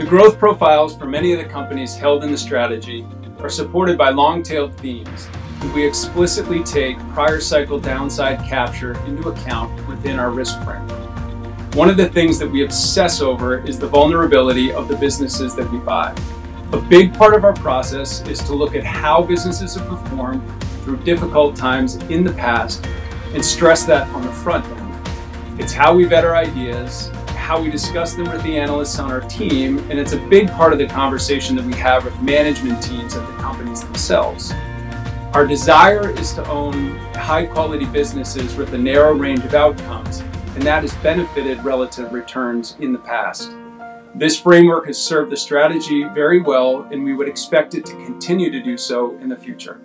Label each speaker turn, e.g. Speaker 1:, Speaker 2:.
Speaker 1: The growth profiles for many of the companies held in the strategy are supported by long-tailed themes, and we explicitly take prior cycle downside capture into account within our risk framework. One of the things that we obsess over is the vulnerability of the businesses that we buy. A big part of our process is to look at how businesses have performed through difficult times in the past and stress that on the front end. It's how we vet our ideas, how we discuss them with the analysts on our team, and it's a big part of the conversation that we have with management teams at the companies themselves. Our desire is to own high quality businesses with a narrow range of outcomes, and that has benefited relative returns in the past. This framework has served the strategy very well, and we would expect it to continue to do so in the future.